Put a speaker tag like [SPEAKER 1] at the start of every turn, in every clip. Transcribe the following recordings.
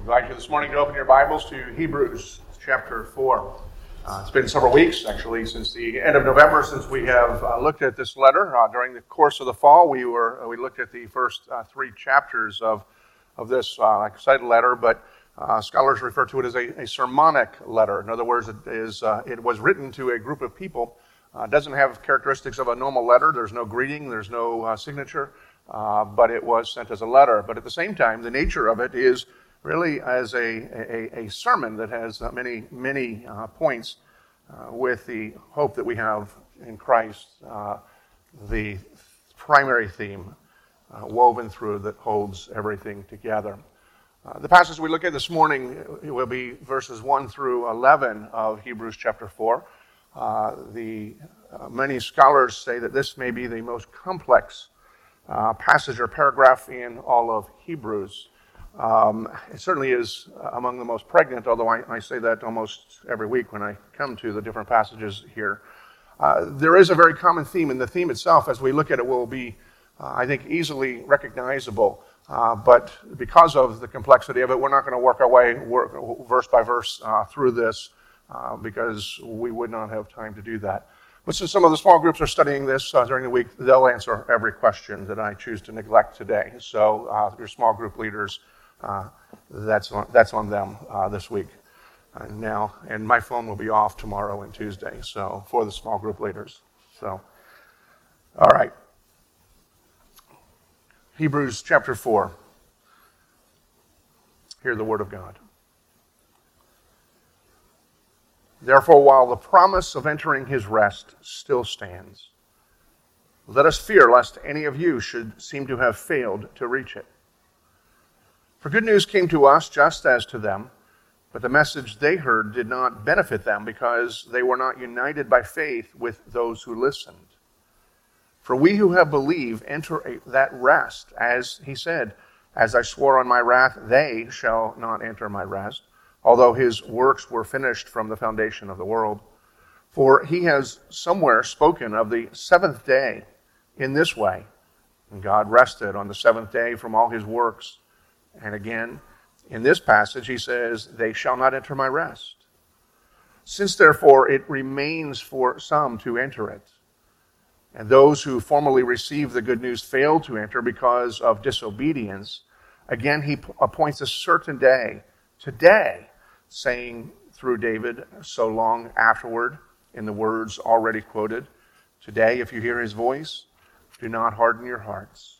[SPEAKER 1] I invite you this morning to open your Bibles to Hebrews chapter 4. Uh, it's been several weeks, actually, since the end of November, since we have uh, looked at this letter. Uh, during the course of the fall, we were we looked at the first uh, three chapters of of this uh, excited letter, but uh, scholars refer to it as a, a, sermonic letter. In other words, it is it was written to a group of people. It doesn't have characteristics of a normal letter. There's no greeting. There's no signature. but it was sent as a letter. But at the same time, the nature of it is really as a, a, a sermon that has uh, many, many uh, points uh, with the hope that we have in Christ, uh, the primary theme uh, woven through that holds everything together. The passage we look at this morning will be verses 1 through 11 of Hebrews chapter 4. the, many scholars say that this may be the most complex passage or paragraph in all of Hebrews. Um, it certainly is among the most pregnant, although I, I, say that almost every week when I come to the different passages here. Uh, there is a very common theme, and the theme itself, as we look at it, will be, uh, I think, easily recognizable. Uh, but because of the complexity of it, we're not going to work our way work, verse by verse uh, through this uh, because we would not have time to do that. But since some of the small groups are studying this uh, during the week, they'll answer every question that I choose to neglect today. So, your small group leaders, uh, that's, on, that's on them uh, this week. Uh, now, and my phone will be off tomorrow and Tuesday, so for the small group leaders. So, all right. Hebrews chapter 4. Hear the word of God. Therefore, while the promise of entering his rest still stands, let us fear lest any of you should seem to have failed to reach it. For good news came to us just as to them, but the message they heard did not benefit them because they were not united by faith with those who listened. For we who have believed enter a, that rest, as he said, As I swore on my wrath, they shall not enter my rest, although his works were finished from the foundation of the world. For he has somewhere spoken of the seventh day in this way. And God rested on the seventh day from all his works. And again, in this passage, he says, They shall not enter my rest. Since therefore it remains for some to enter it, and those who formerly received the good news failed to enter because of disobedience, again he appoints a certain day, today, saying through David so long afterward, in the words already quoted, Today, if you hear his voice, do not harden your hearts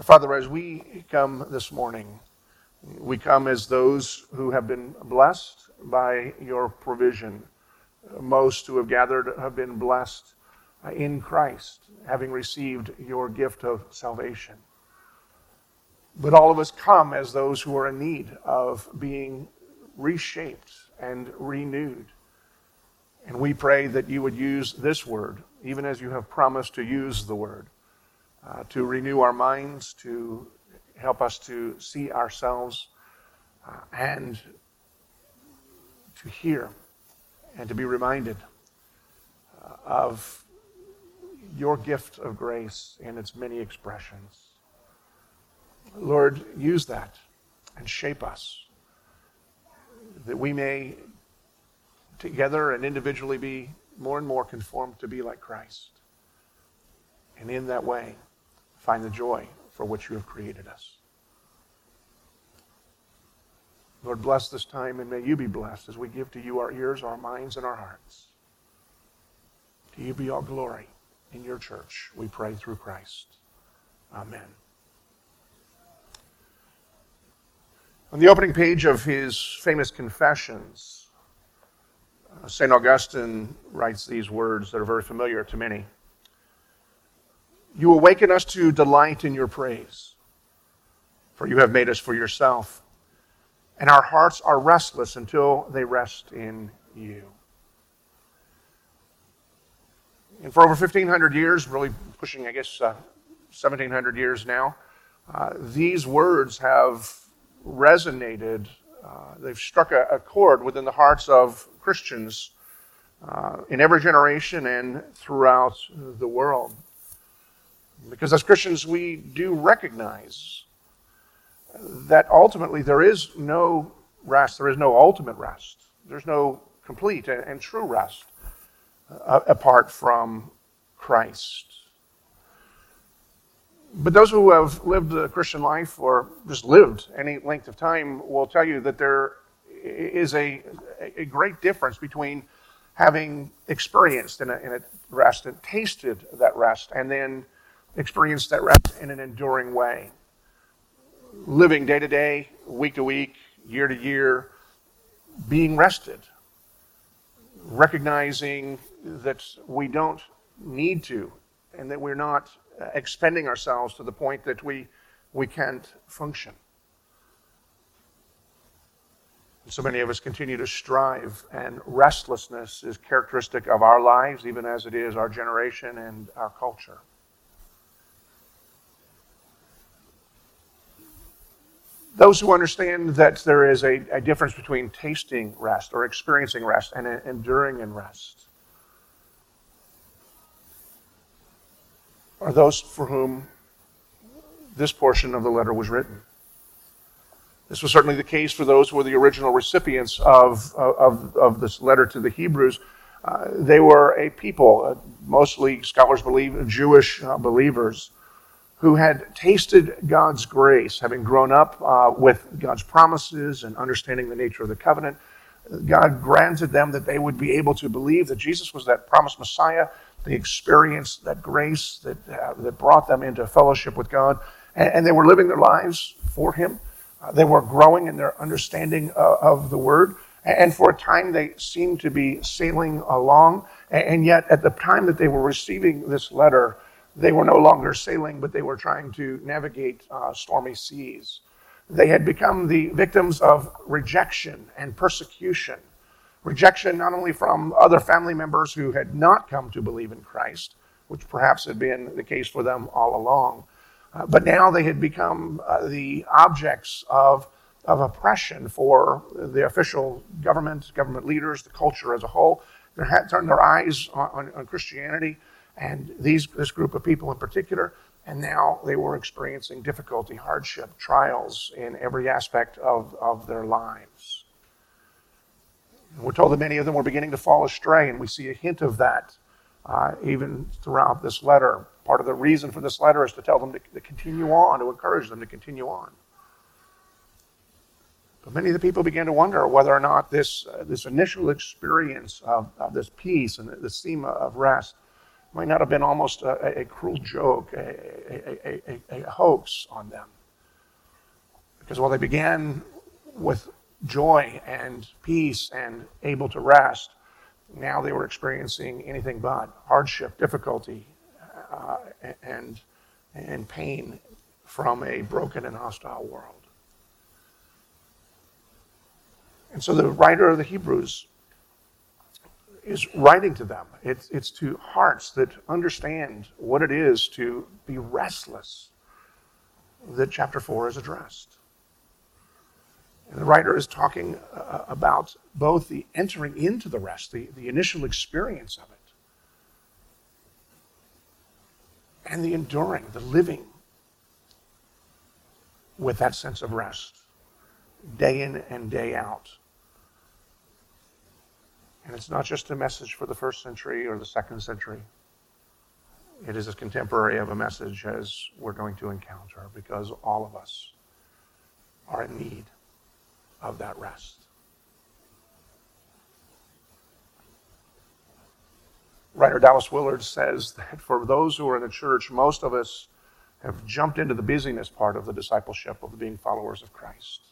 [SPEAKER 1] Father, as we come this morning, we come as those who have been blessed by your provision. Most who have gathered have been blessed in Christ, having received your gift of salvation. But all of us come as those who are in need of being reshaped and renewed. And we pray that you would use this word, even as you have promised to use the word uh, to renew our minds, to help us to see ourselves uh, and to hear and to be reminded uh, of your gift of grace and its many expressions. Lord, use that and shape us that we may together and individually be more and more conformed to be like Christ. And in that way, find the joy for which you have created us. Lord, bless this time and may you be blessed as we give to you our ears, our minds, and our hearts. To you be all glory in your church, we pray through Christ. Amen. On the opening page of his famous Confessions, uh, St. Augustine writes these words that are very familiar to many. You awaken us to delight in your praise, for you have made us for yourself and our hearts are restless until they rest in you. And for over 1,500 years, really pushing, I guess, uh, 1,700 years now, uh, these words have resonated. Uh, they've struck a, a, chord within the hearts of Christians uh, in every generation and throughout the world. Because as Christians, we do recognize that ultimately there is no rest, there is no ultimate rest, there's no complete and, and true rest uh, apart from Christ. But those who have lived a Christian life or just lived any length of time will tell you that there is a, a great difference between having experienced in a, in a rest and tasted that rest and then experienced that rest in an enduring way. Living day to day, week to week, year to year, being rested, recognizing that we don't need to and that we're not uh, expending ourselves to the point that we, we can't function. So many of us continue to strive, and restlessness is characteristic of our lives, even as it is our generation and our culture. Those who understand that there is a, a difference between tasting rest or experiencing rest and enduring in rest are those for whom this portion of the letter was written. This was certainly the case for those who were the original recipients of, of, of this letter to the Hebrews. Uh, they were a people, uh, mostly scholars believe Jewish uh, believers, who had tasted God's grace, having grown up uh, with God's promises and understanding the nature of the covenant. God granted them that they would be able to believe that Jesus was that promised Messiah, they experienced that grace that, uh, that brought them into fellowship with God, and, and, they were living their lives for Him. Uh, they were growing in their understanding uh, of the Word, and for a time they seemed to be sailing along, and, and yet at the time that they were receiving this letter, they were no longer sailing, but they were trying to navigate uh, stormy seas. They had become the victims of rejection and persecution rejection not only from other family members who had not come to believe in Christ, which perhaps had been the case for them all along, uh, but now they had become uh, the objects of, of oppression for the official government, government leaders, the culture as a whole. They had turned their eyes on, on, on Christianity and these, this group of people in particular, and now they were experiencing difficulty, hardship, trials in every aspect of, of their lives. We're told that many of them were beginning to fall astray, and we see a hint of that uh, even throughout this letter. Part of the reason for this letter is to tell them to, to continue on, to encourage them to continue on. But many of the people began to wonder whether or not this, uh, this initial experience of, of, this peace and this theme of rest might not have been almost a, a cruel joke, a, a, a, hoax on them. Because while they began with joy and peace and able to rest. Now they were experiencing anything but hardship, difficulty, uh, and, and pain from a broken and hostile world. And so the writer of the Hebrews is writing to them. It's, it's to hearts that understand what it is to be restless that chapter 4 is addressed. And the writer is talking uh, about both the entering into the rest, the, the initial experience of it, and the enduring, the living with that sense of rest, day in and day out. And it's not just a message for the first century or the second century. It is as contemporary of a message as we're going to encounter because all of us are in need of that rest. Writer Dallas Willard says that for those who are in the church, most of us have jumped into the busyness part of the discipleship of being followers of Christ.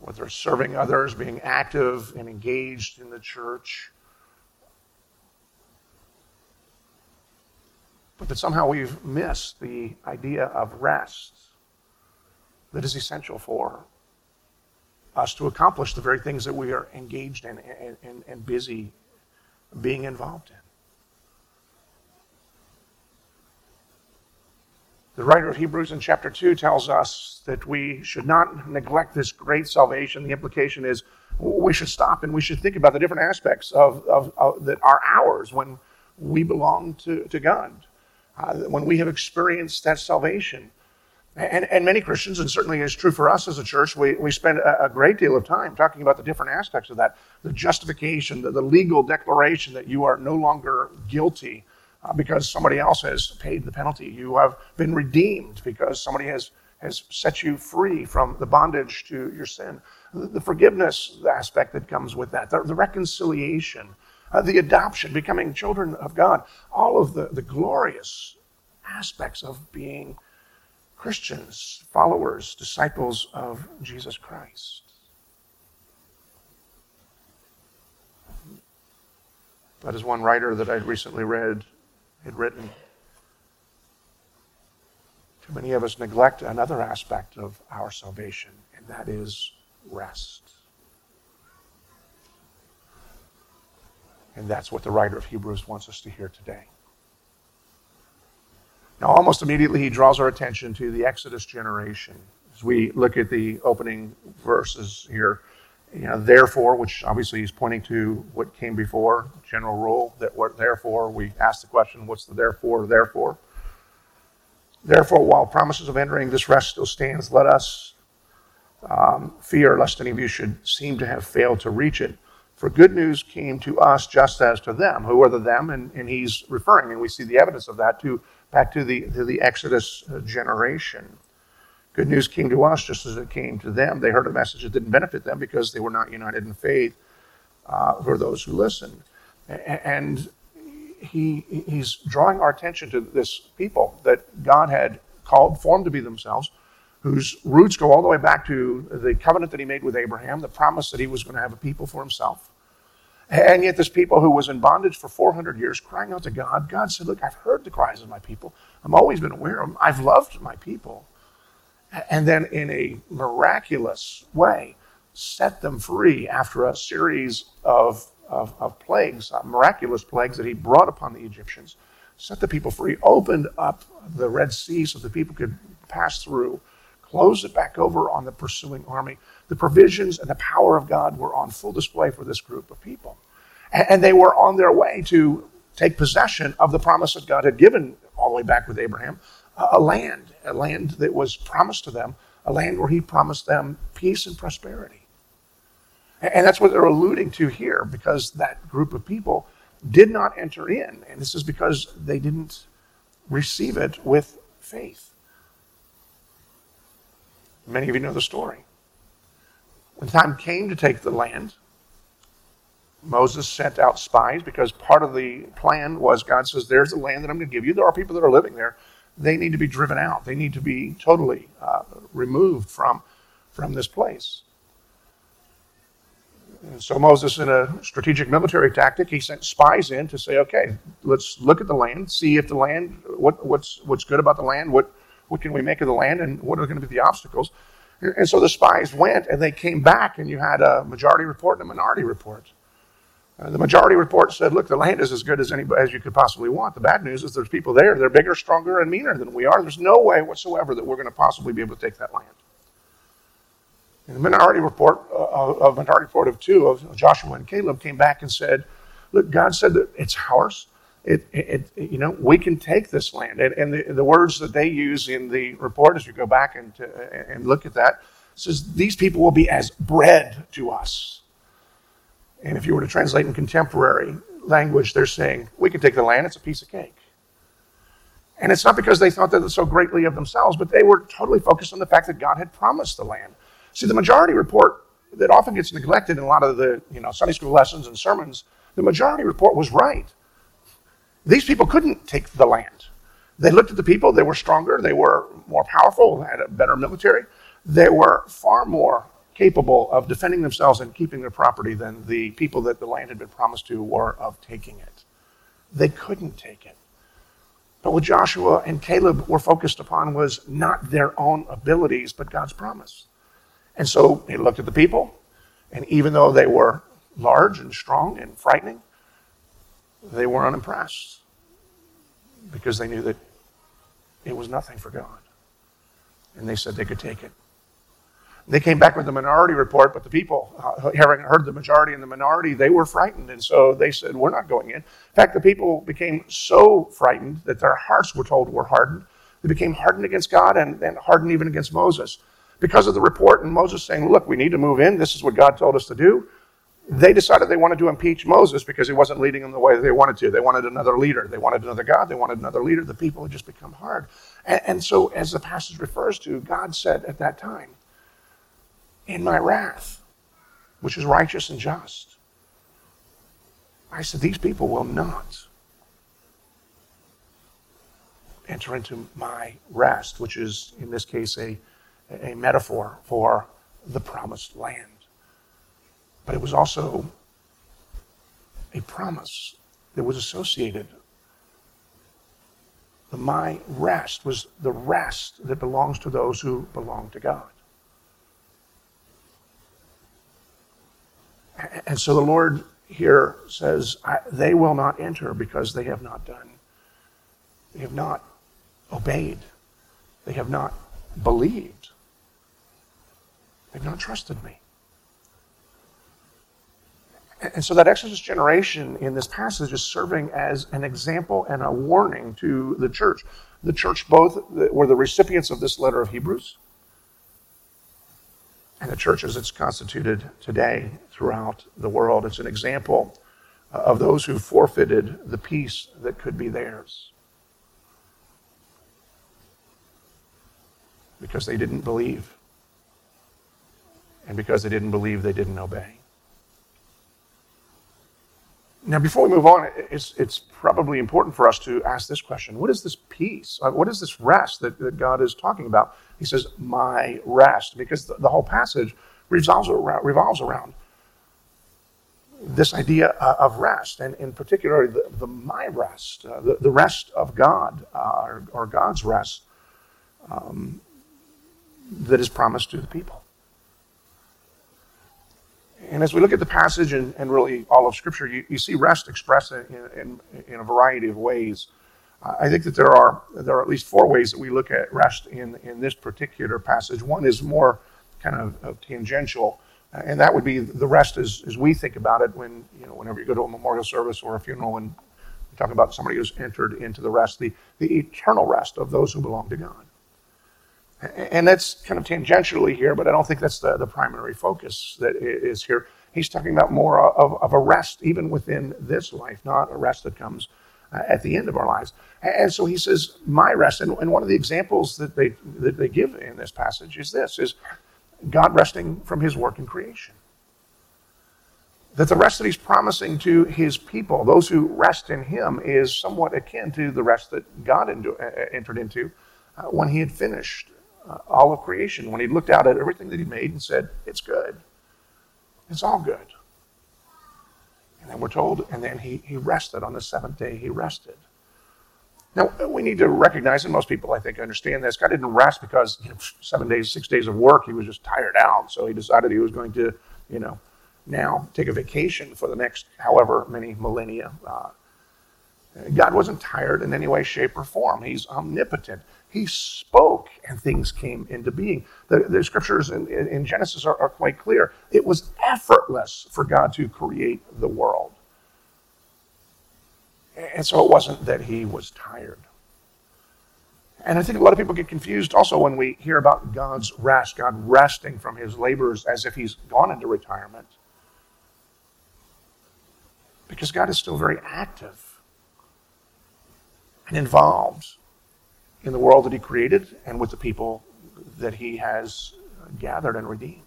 [SPEAKER 1] Whether serving others, being active and engaged in the church, but that somehow we've missed the idea of rest that is essential for us to accomplish the very things that we are engaged in and, and, and busy being involved in. The writer of Hebrews in chapter 2 tells us that we should not neglect this great salvation. The implication is we should stop and we should think about the different aspects of, of, of that are ours when we belong to, to God, uh, when we have experienced that salvation. And, and many Christians, and certainly is true for us as a church, we, we spend a, a great deal of time talking about the different aspects of that the justification, the, the legal declaration that you are no longer guilty uh, because somebody else has paid the penalty. You have been redeemed because somebody has, has set you free from the bondage to your sin. The, the forgiveness aspect that comes with that, the, the reconciliation, uh, the adoption, becoming children of God, all of the, the glorious aspects of being Christians, followers, disciples of Jesus Christ. But as one writer that I recently read had written. Too many of us neglect another aspect of our salvation, and that is rest. And that's what the writer of Hebrews wants us to hear today. Now, almost immediately, he draws our attention to the Exodus generation. As we look at the opening verses here, you know, therefore, which obviously he's pointing to what came before, general rule, that what therefore, we ask the question, what's the therefore, therefore? Therefore, while promises of entering this rest still stands, let us um, fear lest any of you should seem to have failed to reach it. For good news came to us just as to them. Who are the them? And, and he's referring, and we see the evidence of that, to back to the, to the Exodus uh, generation. Good news came to us just as it came to them. They heard a message that didn't benefit them because they were not united in faith uh, for those who listened. And he, he's drawing our attention to this people that God had called, formed to be themselves, whose roots go all the way back to the covenant that he made with Abraham, the promise that he was going to have a people for himself. And yet, this people who was in bondage for 400 years, crying out to God, God said, Look, I've heard the cries of my people. I've always been aware of them. I've loved my people and then in a miraculous way set them free after a series of, of, of plagues, uh, miraculous plagues that he brought upon the Egyptians, set the people free, opened up the Red Sea so the people could pass through, closed it back over on the pursuing army. The provisions and the power of God were on full display for this group of people. And, and they were on their way to take possession of the promise that God had given all the way back with Abraham a land, a land that was promised to them, a land where he promised them peace and prosperity. And that's what they're alluding to here, because that group of people did not enter in. And this is because they didn't receive it with faith. Many of you know the story. When the time came to take the land, Moses sent out spies because part of the plan was God says, There's the land that I'm going to give you. There are people that are living there they need to be driven out. They need to be totally uh, removed from, from this place. And so Moses, in a strategic military tactic, he sent spies in to say, okay, let's look at the land, see if the land, what, what's, what's good about the land, what, what can we make of the land, and what are going to be the obstacles. And so the spies went and they came back, and you had a majority report and a minority report. Uh, the majority report said, look, the land is as good as, anybody, as you could possibly want. The bad news is there's people there. They're bigger, stronger, and meaner than we are. There's no way whatsoever that we're going to possibly be able to take that land. And the minority report, uh, of minority report of two of Joshua and Caleb came back and said, look, God said that it's ours. It, it, it, you know, we can take this land. And, and the, the, words that they use in the report, as you go back and, to, and look at that, says these people will be as bread to us. And if you were to translate in contemporary language, they're saying, we can take the land, it's a piece of cake. And it's not because they thought that so greatly of themselves, but they were totally focused on the fact that God had promised the land. See, the majority report that often gets neglected in a lot of the you know, Sunday school lessons and sermons, the majority report was right. These people couldn't take the land. They looked at the people, they were stronger, they were more powerful, had a better military, they were far more capable of defending themselves and keeping their property than the people that the land had been promised to were of taking it. They couldn't take it. But what Joshua and Caleb were focused upon was not their own abilities, but God's promise. And so he looked at the people, and even though they were large and strong and frightening, they were unimpressed because they knew that it was nothing for God. And they said they could take it. They came back with the minority report, but the people, uh, having heard the majority and the minority, they were frightened. And so they said, We're not going in. In fact, the people became so frightened that their hearts were told were hardened. They became hardened against God and, and hardened even against Moses. Because of the report and Moses saying, Look, we need to move in. This is what God told us to do. They decided they wanted to impeach Moses because he wasn't leading them the way they wanted to. They wanted another leader. They wanted another God. They wanted another leader. The people had just become hard. And, and so, as the passage refers to, God said at that time, in my wrath, which is righteous and just. I said, These people will not enter into my rest, which is, in this case, a, a metaphor for the promised land. But it was also a promise that was associated. The my rest was the rest that belongs to those who belong to God. And so the Lord here says, they will not enter because they have not done, they have not obeyed, they have not believed, they've not trusted me. And so that Exodus generation in this passage is serving as an example and a warning to the church. The church both were the recipients of this letter of Hebrews and the church as it's constituted today throughout the world. It's an example of those who forfeited the peace that could be theirs because they didn't believe. And because they didn't believe, they didn't obey. Now, before we move on, it's, it's probably important for us to ask this question What is this peace? What is this rest that, that God is talking about? He says, My rest, because the, the whole passage revolves around, revolves around this idea uh, of rest, and in particular, the, the my rest, uh, the, the rest of God, uh, or, or, God's rest um, that is promised to the people. And as we look at the passage and, and really all of Scripture, you, you see rest expressed in, in, in, a variety of ways. I think that there are there are at least four ways that we look at rest in, in this particular passage. One is more kind of, of tangential, and that would be the rest as, as we think about it when you know whenever you go to a memorial service or a funeral and talk about somebody who's entered into the rest, the, the eternal rest of those who belong to God. And that's kind of tangentially here, but I don't think that's the, the primary focus that is here. He's talking about more of, of a rest, even within this life, not a rest that comes uh, at the end of our lives. And so he says, my rest. And, and one of the examples that they, that they give in this passage is this, is God resting from his work in creation. That the rest that he's promising to his people, those who rest in him, is somewhat akin to the rest that God uh, entered into uh, when he had finished uh, all of creation when he looked out at everything that he made and said, It's good. It's all good. And then we're told, and then he, he rested on the seventh day, he rested. Now, we need to recognize, and most people, I think, understand this. God didn't rest because you know, seven days, six days of work, he was just tired out. So he decided he was going to, you know, now take a vacation for the next however many millennia. Uh, God wasn't tired in any way, shape, or form. He's omnipotent. He spoke and things came into being. The, the scriptures in, in Genesis are, are quite clear. It was effortless for God to create the world. And so it wasn't that he was tired. And I think a lot of people get confused also when we hear about God's rest, God resting from his labors as if he's gone into retirement. Because God is still very active and involved in the world that he created and with the people that he has gathered and redeemed.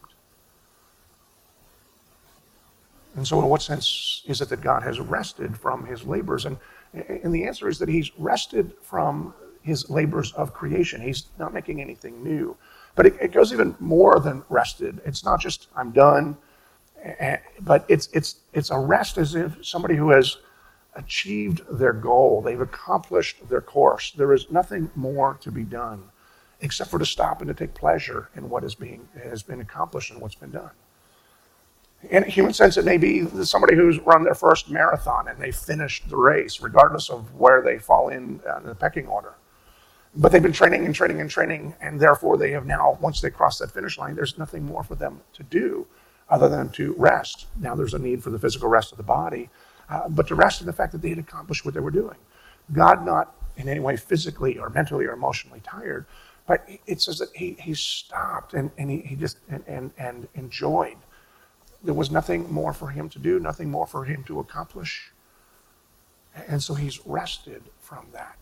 [SPEAKER 1] And so, in what sense is it that God has rested from his labors? And, and the answer is that he's rested from his labors of creation. He's not making anything new. But it, it goes even more than rested. It's not just, I'm done, eh, eh, but it's, it's, it's a rest as if somebody who has achieved their goal, they've accomplished their course. There is nothing more to be done. except for to stop and to take pleasure in what is being has been accomplished and what's been done. In a human sense, it may be somebody who's run their first marathon and they finished the race, regardless of where they fall in, uh, in the pecking order. But they've been training and training and training, and therefore they have now, once they cross that finish line, there's nothing more for them to do other than to rest. Now there's a need for the physical rest of the body, uh, but to rest in the fact that they had accomplished what they were doing. God not in any way physically or mentally or emotionally tired, but it says that he, he stopped and, and he, he just and, and, and enjoyed. There was nothing more for him to do, nothing more for him to accomplish. And so he's rested from that.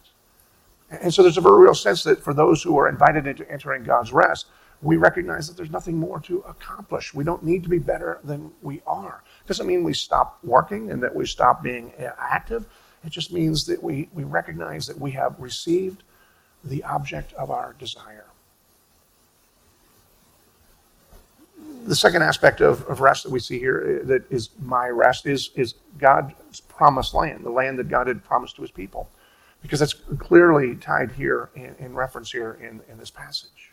[SPEAKER 1] And so there's a very real sense that for those who are invited into entering God's rest, we recognize that there's nothing more to accomplish. We don't need to be better than we are. Doesn't mean we stop working and that we stop being active. It just means that we, we recognize that we have received the object of our desire. The second aspect of, of rest that we see here uh, that is my rest is, is God's promised land, the land that God had promised to his people. Because that's clearly tied here in, in reference here in, in this passage.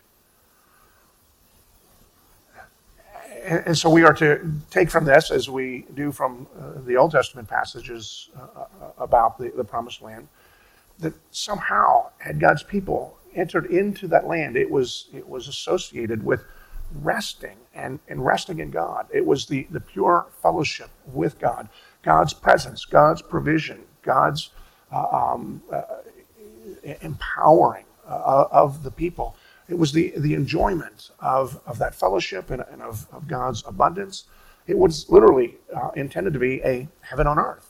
[SPEAKER 1] And, so we are to take from this, as we do from uh, the Old Testament passages uh, uh about the, the promised land, that somehow had God's people entered into that land, it was it was associated with resting and, and resting in God. It was the, the pure fellowship with God, God's presence, God's provision, God's uh, um, uh, empowering uh, of the people. It was the, the enjoyment of, of that fellowship and, and of, of God's abundance. It was literally uh, intended to be a heaven on earth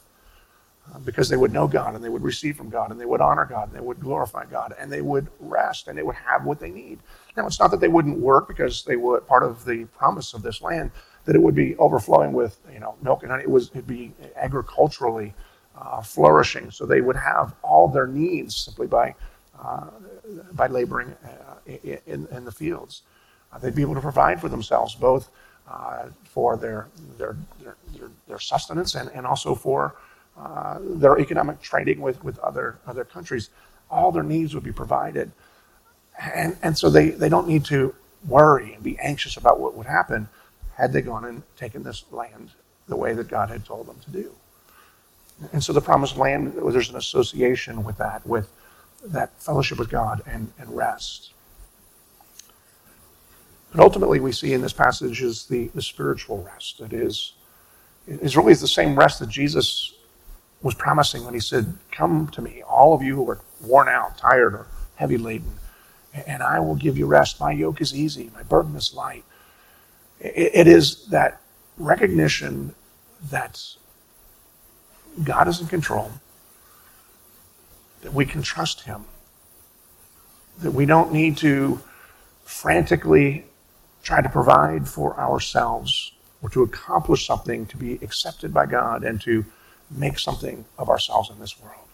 [SPEAKER 1] because they would know God and they would receive from God and they would honor God and they would glorify God and they would rest and they would have what they need. Now, it's not that they wouldn't work because they would part of the promise of this land that it would be overflowing with you know milk and honey. It was it'd be agriculturally uh, flourishing, so they would have all their needs simply by uh, by laboring uh, in, in the fields. Uh, they'd be able to provide for themselves both uh, for their their, their their sustenance and, and also for their economic trading with, with other, other countries, all their needs would be provided. And, and so they, they don't need to worry and be anxious about what would happen had they gone and taken this land the way that God had told them to do. And so the promised land, there's an association with that, with that fellowship with God and, and rest. But ultimately, we see in this passage is the, the spiritual rest. It is, it is really the same rest that Jesus was promising when he said, Come to me, all of you who are worn out, tired, or heavy laden, and I will give you rest. My yoke is easy, my burden is light. It is that recognition that God is in control, that we can trust Him, that we don't need to frantically try to provide for ourselves or to accomplish something to be accepted by God and to make something of ourselves in this world.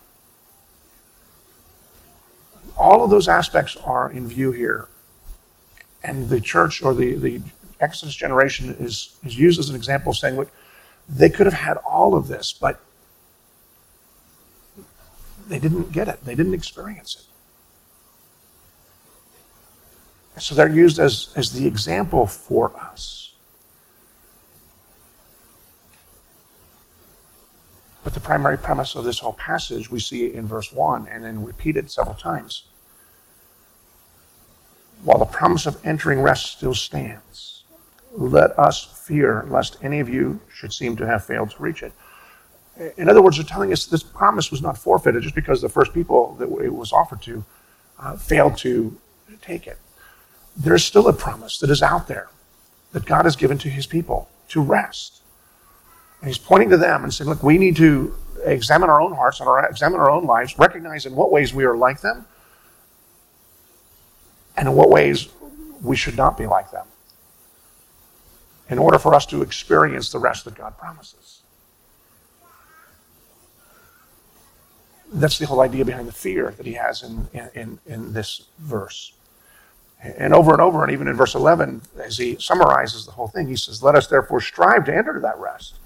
[SPEAKER 1] All of those aspects are in view here. And the church or the, the Exodus generation is, is used as an example saying, look, they could have had all of this, but they didn't get it. They didn't experience it. So they're used as, as the example for us. But the primary premise of this whole passage we see in verse 1 and then repeated several times. While the promise of entering rest still stands, let us fear lest any of you should seem to have failed to reach it. In other words, they're telling us this promise was not forfeited just because the first people that it was offered to uh, failed to take it. There's still a promise that is out there that God has given to his people to rest. And he's pointing to them and saying, look, we need to examine our own hearts and our, examine our own lives, recognize in what ways we are like them, and in what ways we should not be like them, in order for us to experience the rest that God promises. That's the whole idea behind the fear that he has in, in, in this verse. And over and over, and even in verse 11, as he summarizes the whole thing, he says, Let us therefore strive to enter that rest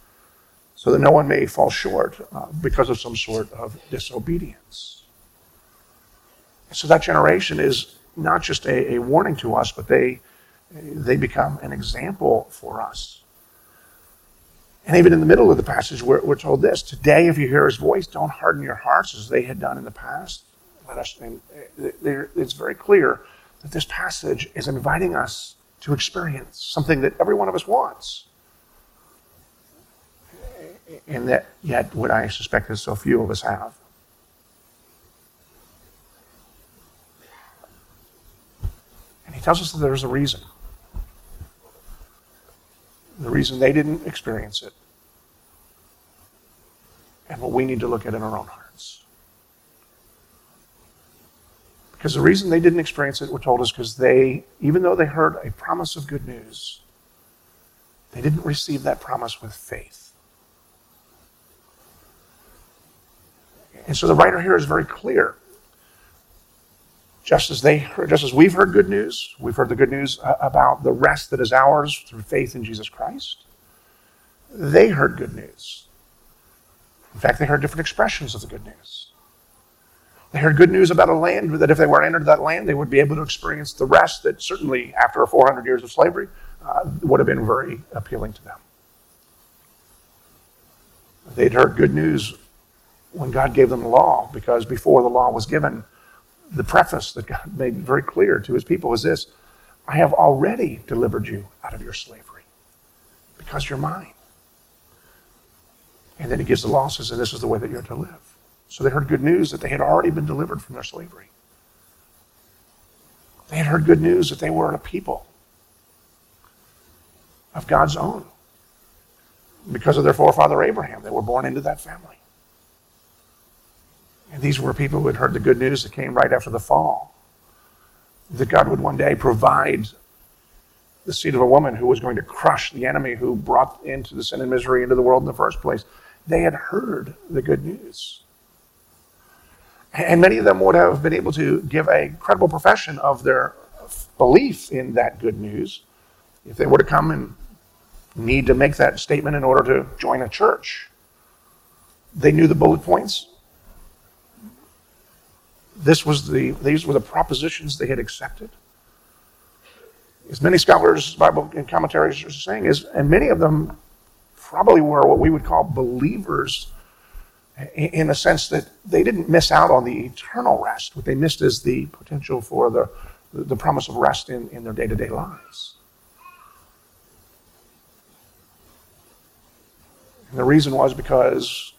[SPEAKER 1] so that no one may fall short uh, because of some sort of disobedience. So that generation is not just a, a warning to us, but they, they become an example for us. And even in the middle of the passage, we're, we're told this Today, if you hear his voice, don't harden your hearts as they had done in the past. Let us, and uh, it's very clear that this passage is inviting us to experience something that every one of us wants. And that yet, what I suspect is so few of us have. And he tells us that there's a reason. The reason they didn't experience it. And what we need to look at in our own hearts. Because the reason they didn't experience it, we're told, is because they, even though they heard a promise of good news, they didn't receive that promise with faith. And so the writer here is very clear. Just as they just as we've heard good news, we've heard the good news about the rest that is ours through faith in Jesus Christ. They heard good news. In fact, they heard different expressions of the good news. They heard good news about a land that if they were entered that land, they would be able to experience the rest that certainly after 400 years of slavery uh, would have been very appealing to them. They'd heard good news when God gave them the law, because before the law was given, the preface that God made very clear to his people is this I have already delivered you out of your slavery because you're mine. And then he gives the says, and this is the way that you're to live. So they heard good news that they had already been delivered from their slavery. They had heard good news that they were a people of God's own. Because of their forefather Abraham, they were born into that family. And these were people who had heard the good news that came right after the fall that God would one day provide the seed of a woman who was going to crush the enemy who brought into the sin and misery into the world in the first place. They had heard the good news. And many of them would have been able to give a credible profession of their belief in that good news if they were to come and need to make that statement in order to join a church. They knew the bullet points. This was the, these were the propositions they had accepted. As many scholars, Bible and commentaries are saying, is, and many of them probably were what we would call believers in a sense that they didn't miss out on the eternal rest. What they missed is the potential for the, the promise of rest in, in their day to day lives. And the reason was because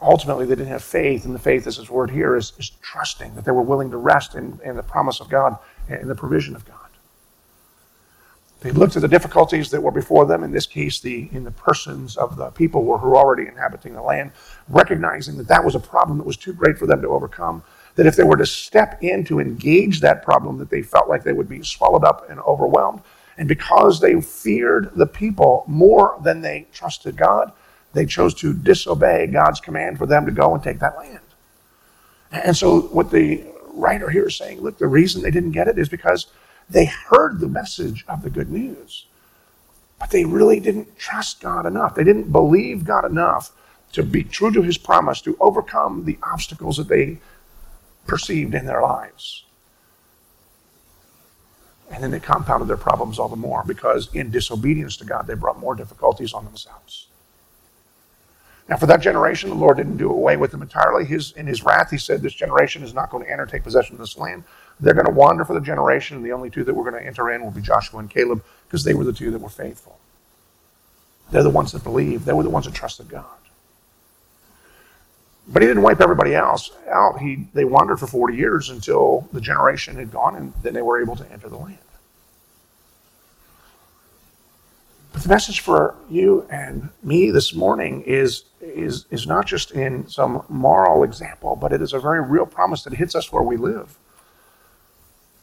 [SPEAKER 1] ultimately they didn't have faith, and the faith, as his word here, is, is trusting that they were willing to rest in, in the promise of God and the provision of God. They looked at the difficulties that were before them, in this case, the, in the persons of the people who were already inhabiting the land, recognizing that that was a problem that was too great for them to overcome. That if they were to step in to engage that problem, that they felt like they would be swallowed up and overwhelmed. And because they feared the people more than they trusted God, they chose to disobey God's command for them to go and take that land. And so, what the writer here is saying, look, the reason they didn't get it is because they heard the message of the good news, but they really didn't trust God enough. They didn't believe God enough to be true to his promise to overcome the obstacles that they perceived in their lives. And then they compounded their problems all the more because in disobedience to God, they brought more difficulties on themselves. Now, for that generation, the Lord didn't do away with them entirely. His, in his wrath, he said, This generation is not going to enter, take possession of this land. They're going to wander for the generation, and the only two that we're going to enter in will be Joshua and Caleb because they were the two that were faithful. They're the ones that believed, they were the ones that trusted God. But he didn't wipe everybody else out. He, they wandered for 40 years until the generation had gone, and then they were able to enter the land. The message for you and me this morning is, is, is not just in some moral example, but it is a very real promise that hits us where we live.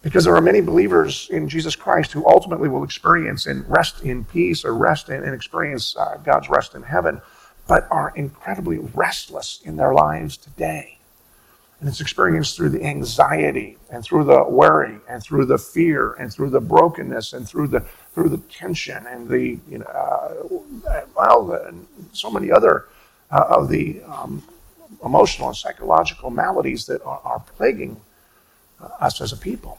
[SPEAKER 1] Because there are many believers in Jesus Christ who ultimately will experience and rest in peace or rest in, and experience uh, God's rest in heaven, but are incredibly restless in their lives today. And it's experienced through the anxiety and through the worry and through the fear and through the brokenness and through the through the tension and the, you know, uh, well, and so many other uh, of the um, emotional and psychological maladies that are, are plaguing uh, us as a people.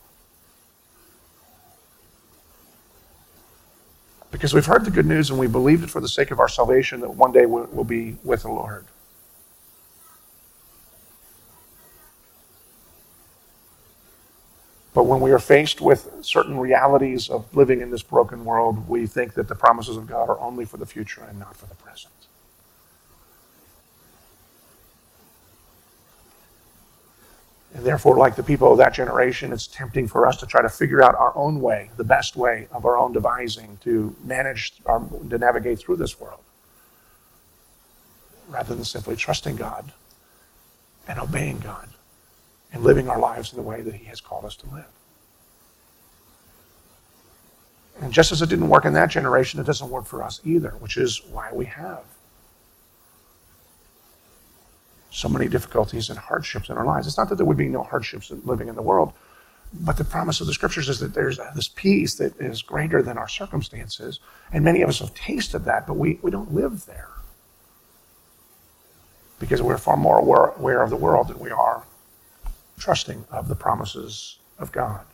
[SPEAKER 1] Because we've heard the good news and we believed it for the sake of our salvation that one day we'll, we'll be with the Lord. But when we are faced with certain realities of living in this broken world, we think that the promises of God are only for the future and not for the present. And therefore, like the people of that generation, it's tempting for us to try to figure out our own way, the best way of our own devising to manage, our, to navigate through this world, rather than simply trusting God and obeying God and living our lives in the way that He has called us to live. And just as it didn't work in that generation, it doesn't work for us either, which is why we have so many difficulties and hardships in our lives. It's not that there would be no hardships in living in the world, but the promise of the scriptures is that there's this peace that is greater than our circumstances. And many of us have tasted that, but we, we don't live there because we're far more aware, aware of the world than we are trusting of the promises of God.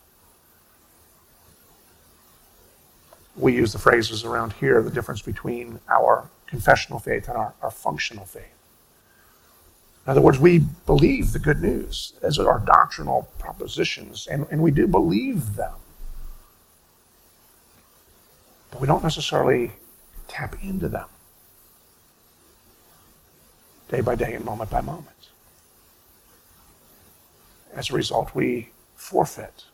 [SPEAKER 1] We use the phrases around here the difference between our confessional faith and our, our functional faith. In other words, we believe the good news as our doctrinal propositions, and, and we do believe them. But we don't necessarily tap into them day by day and moment by moment. As a result, we forfeit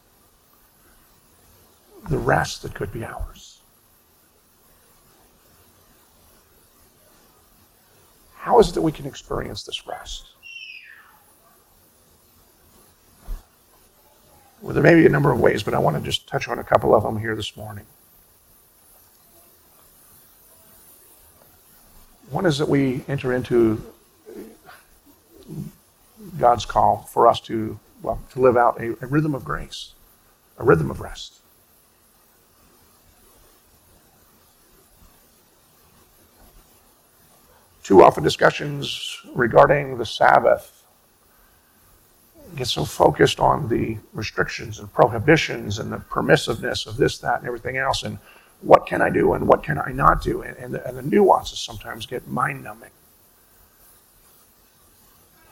[SPEAKER 1] the rest that could be ours. How is it that we can experience this rest? Well, there may be a number of ways, but I want to just touch on a couple of them here this morning. One is that we enter into God's call for us to well, to live out a, a rhythm of grace, a rhythm of rest. Too often discussions regarding the Sabbath get so focused on the restrictions and prohibitions and the permissiveness of this, that, and everything else, and what can I do and what can I not do, and, and, the, and the nuances sometimes get mind numbing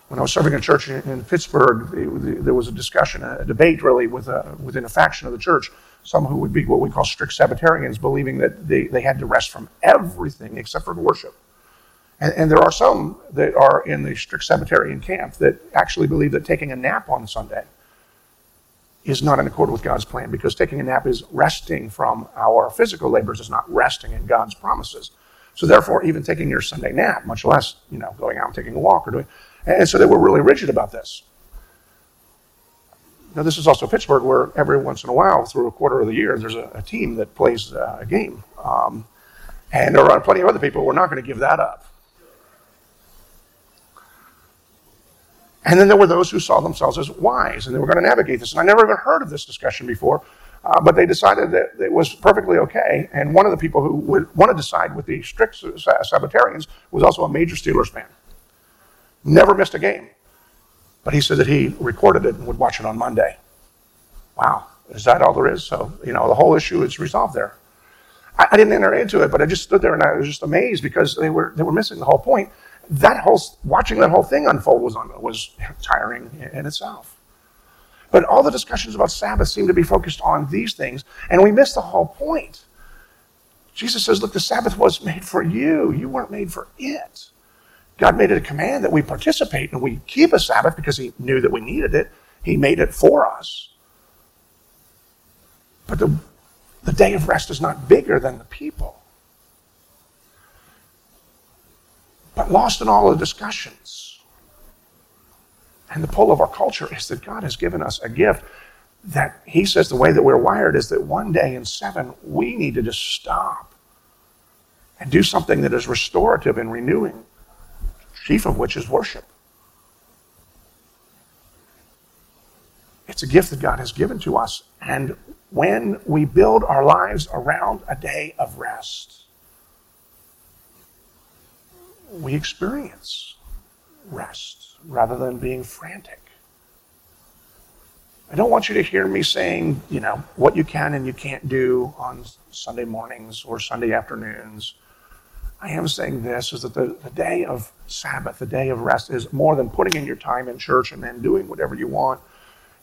[SPEAKER 1] when I was serving a church in, in Pittsburgh, it, there was a discussion, a debate really with a, within a faction of the church. Some who would be what we call strict Sabbatarians, believing that they, they had to rest from everything except for worship. And, and there are some that are in the strict Sabbatarian camp that actually believe that taking a nap on Sunday is not in accord with God's plan because taking a nap is resting from our physical labors, is not resting in God's promises. So therefore, even taking your Sunday nap, much less you know going out and taking a walk or doing and so they were really rigid about this. Now, this is also Pittsburgh, where every once in a while, through a quarter of the year, there's a, a team that plays uh, a game. Um, and there are plenty of other people who are not going to give that up. And then there were those who saw themselves as wise and they were going to navigate this. And I never even heard of this discussion before, uh, but they decided that it was perfectly okay. And one of the people who would want to decide with the strict Sabbatarians was also a major Steelers fan. Never missed a game. But he said that he recorded it and would watch it on Monday. Wow, is that all there is? So, you know, the whole issue is resolved there. I, I didn't enter into it, but I just stood there and I was just amazed because they were they were missing the whole point. That whole watching that whole thing unfold was on, was tiring in itself. But all the discussions about Sabbath seem to be focused on these things, and we miss the whole point. Jesus says, Look, the Sabbath was made for you. You weren't made for it. God made it a command that we participate and we keep a Sabbath because He knew that we needed it. He made it for us. But the, the day of rest is not bigger than the people. But lost in all the discussions. And the pull of our culture is that God has given us a gift that He says the way that we're wired is that one day in seven, we need to just stop and do something that is restorative and renewing chief of which is worship. It's a gift that God has given to us. And when we build our lives around a day of rest, we experience rest rather than being frantic. I don't want you to hear me saying, you know, what you can and you can't do on Sunday mornings or Sunday afternoons. I am saying this is that the, the day of Sabbath, the day of rest, is more than putting in your time in church and then doing whatever you want.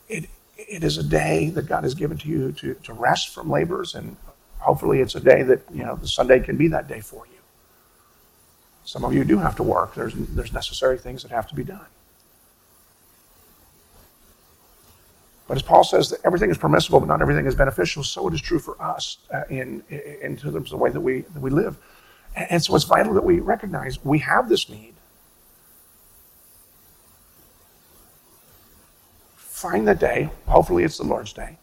[SPEAKER 1] It, it is a day that God has given to you to, to rest from labors, and hopefully it's a day that, you know, the Sunday can be that day for you. Some of you do have to work. There's, there's necessary things that have to be done. But as Paul says, that everything is permissible, but not everything is beneficial. So it is true for us uh, in, in terms of the way that we, that we live. And, so it's vital that we recognize we have this need. Find the day, hopefully it's the Lord's day,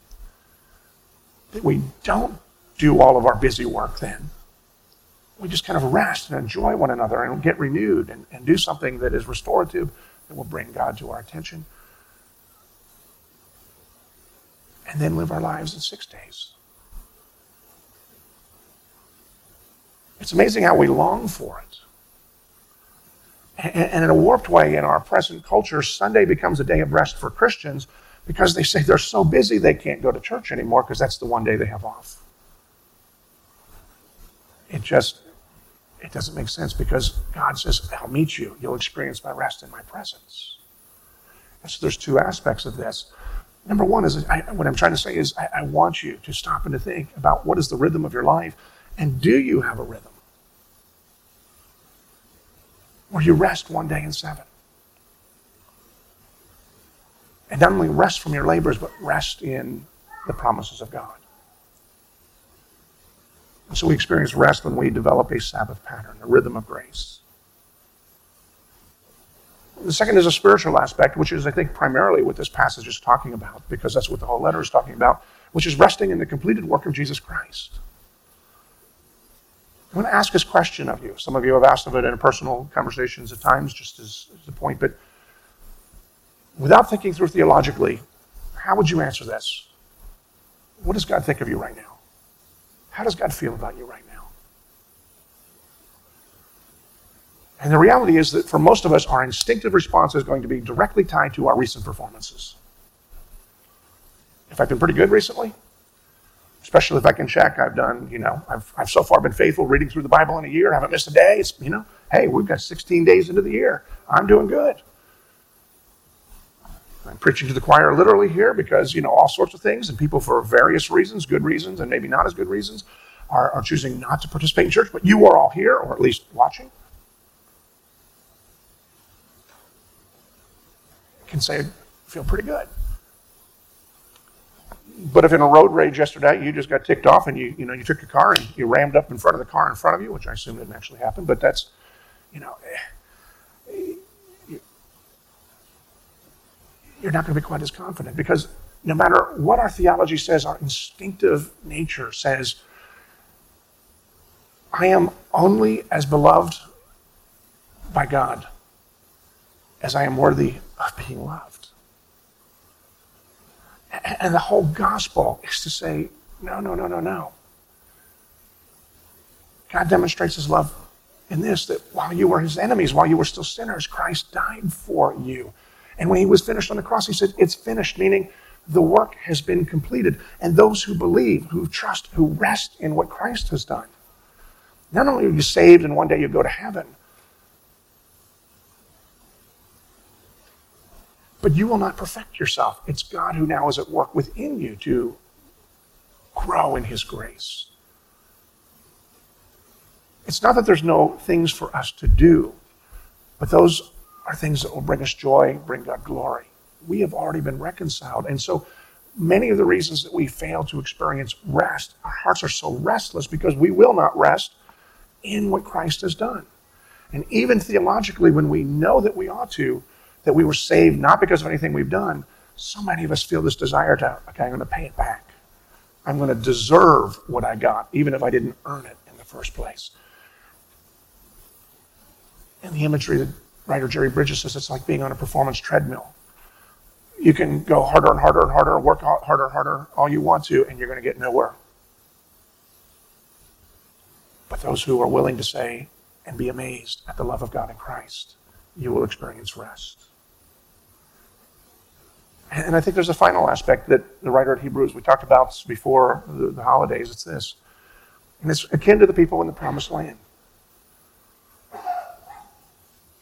[SPEAKER 1] that we don't do all of our busy work then. We just kind of rest and enjoy one another and get renewed and, and do something that is restorative that will bring God to our attention. and then live our lives in six days. It's amazing how we long for it. And in a warped way, in our present culture, Sunday becomes a day of rest for Christians because they say they're so busy they can't go to church anymore because that's the one day they have off. It just it doesn't make sense because God says, I'll meet you. You'll experience my rest in my presence. And so there's two aspects of this. Number one is I, what I'm trying to say is I, I want you to stop and to think about what is the rhythm of your life, and do you have a rhythm where you rest one day in seven? And not only rest from your labors, but rest in the promises of God. And so we experience rest when we develop a Sabbath pattern, a rhythm of grace. The second is a spiritual aspect, which is, I think, primarily what this passage is talking about, because that's what the whole letter is talking about, which is resting in the completed work of Jesus Christ. I want to ask this question of you. Some of you have asked of it in personal conversations at times, just as, as a point, but without thinking through theologically, how would you answer this? What does God think of you right now? How does God feel about you right now? And the reality is that for most of us, our instinctive response is going to be directly tied to our recent performances. If I've been pretty good recently, especially if I can check, I've done, you know, I've, I've so far been faithful reading through the Bible in a year, haven't missed a day. It's, you know, hey, we've got 16 days into the year. I'm doing good. I'm preaching to the choir literally here because, you know, all sorts of things and people for various reasons, good reasons and maybe not as good reasons, are, are choosing not to participate in church. But you are all here, or at least watching. can say, feel pretty good. But if in a road rage yesterday you just got ticked off and you you know you took your car and you rammed up in front of the car in front of you, which I assume didn't actually happen, but that's you know eh, you're not going to be quite as confident because no matter what our theology says, our instinctive nature says, I am only as beloved by God as I am worthy of being loved. And the whole gospel is to say, no, no, no, no, no. God demonstrates his love in this that while you were his enemies, while you were still sinners, Christ died for you. And when he was finished on the cross, he said, It's finished, meaning the work has been completed. And those who believe, who trust, who rest in what Christ has done, not only are you saved and one day you go to heaven, But you will not perfect yourself. It's God who now is at work within you to grow in His grace. It's not that there's no things for us to do, but those are things that will bring us joy, bring God glory. We have already been reconciled. And so many of the reasons that we fail to experience rest, our hearts are so restless because we will not rest in what Christ has done. And even theologically, when we know that we ought to, that we were saved not because of anything we've done, so many of us feel this desire to, okay, I'm going to pay it back. I'm going to deserve what I got, even if I didn't earn it in the first place. And the imagery that writer Jerry Bridges says it's like being on a performance treadmill. You can go harder and harder and harder, work harder and harder all you want to, and you're going to get nowhere. But those who are willing to say and be amazed at the love of God in Christ, you will experience rest. And I think there's a final aspect that the writer of Hebrews, we talked about before the, the holidays, it's this. And it's akin to the people in the promised land.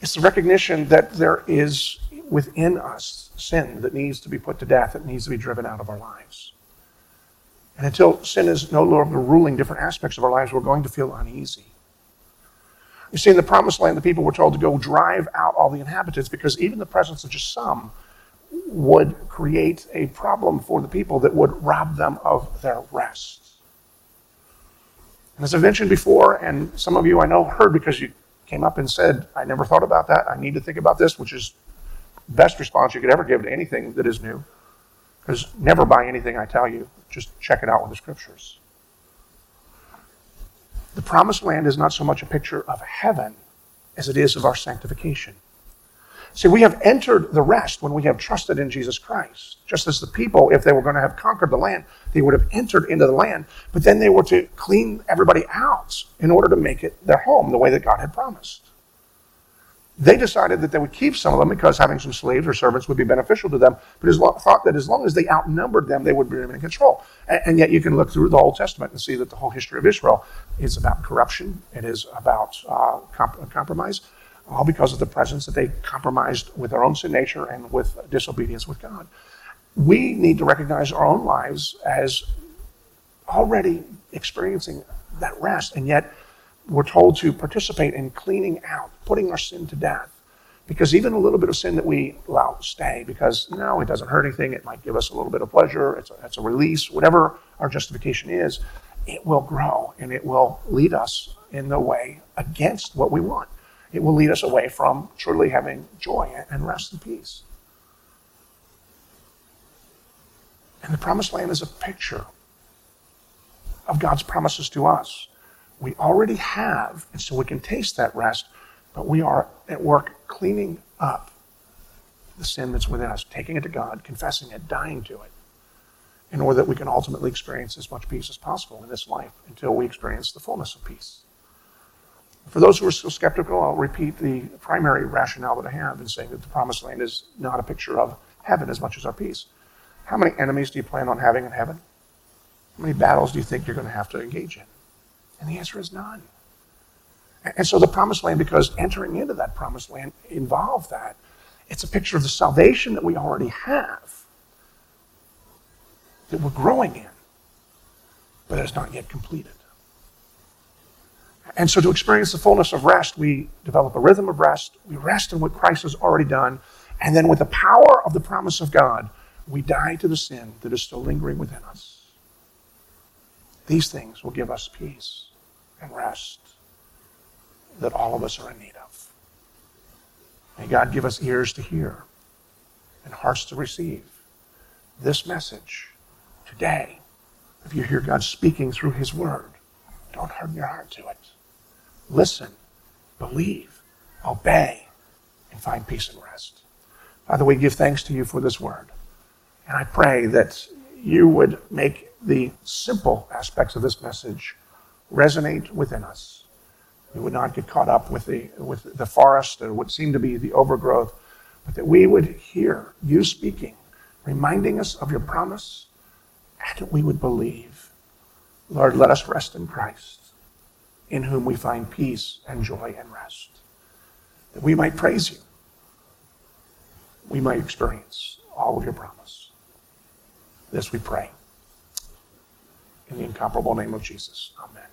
[SPEAKER 1] It's the recognition that there is within us sin that needs to be put to death, that needs to be driven out of our lives. And until sin is no longer ruling different aspects of our lives, we're going to feel uneasy. You see, in the promised land, the people were told to go drive out all the inhabitants because even the presence of just some would create a problem for the people that would rob them of their rest. And as I've mentioned before, and some of you I know heard because you came up and said, I never thought about that. I need to think about this, which is best response you could ever give to anything that is new. Because never buy anything I tell you. Just check it out with the scriptures. The promised land is not so much a picture of heaven as it is of our sanctification. See, we have entered the rest when we have trusted in Jesus Christ. Just as the people, if they were going to have conquered the land, they would have entered into the land, but then they were to clean everybody out in order to make it their home the way that God had promised. They decided that they would keep some of them because having some slaves or servants would be beneficial to them, but lo- thought that as long as they outnumbered them, they would be in control. And, and yet you can look through the Old Testament and see that the whole history of Israel is about corruption, it is about uh, comp- compromise all because of the presence that they compromised with their own sin nature and with disobedience with God. We need to recognize our own lives as already experiencing that rest, and yet we're told to participate in cleaning out, putting our sin to death. Because even a little bit of sin that we allow stay, because no, it doesn't hurt anything, it might give us a little bit of pleasure, it's a, it's a release, whatever our justification is, it will grow and it will lead us in the way against what we want it will lead us away from truly having joy and rest and peace. And the promised land is a picture of God's promises to us. We already have, and so we can taste that rest, but we are at work cleaning up the sin that's within us, taking it to God, confessing it, dying to it, in order that we can ultimately experience as much peace as possible in this life until we experience the fullness of peace. For those who are still skeptical, I'll repeat the primary rationale that I have in saying that the promised land is not a picture of heaven as much as our peace. How many enemies do you plan on having in heaven? How many battles do you think you're going to have to engage in? And the answer is none. And so the promised land, because entering into that promised land involved that, it's a picture of the salvation that we already have, that we're growing in, but it's not yet completed. And so, to experience the fullness of rest, we develop a rhythm of rest. We rest in what Christ has already done. And then, with the power of the promise of God, we die to the sin that is still lingering within us. These things will give us peace and rest that all of us are in need of. May God give us ears to hear and hearts to receive this message today. If you hear God speaking through His Word, don't harden your heart to it listen, believe, obey, and find peace and rest. Father, we give thanks to you for this word. And I pray that you would make the simple aspects of this message resonate within us. We would not get caught up with the, with the forest or what seemed to be the overgrowth, but that we would hear you speaking, reminding us of your promise, and that we would believe. Lord, let us rest in Christ in whom we find peace and joy and rest. That we might praise you. We might experience all of your promise. This we pray. In the incomparable name of Jesus. Amen.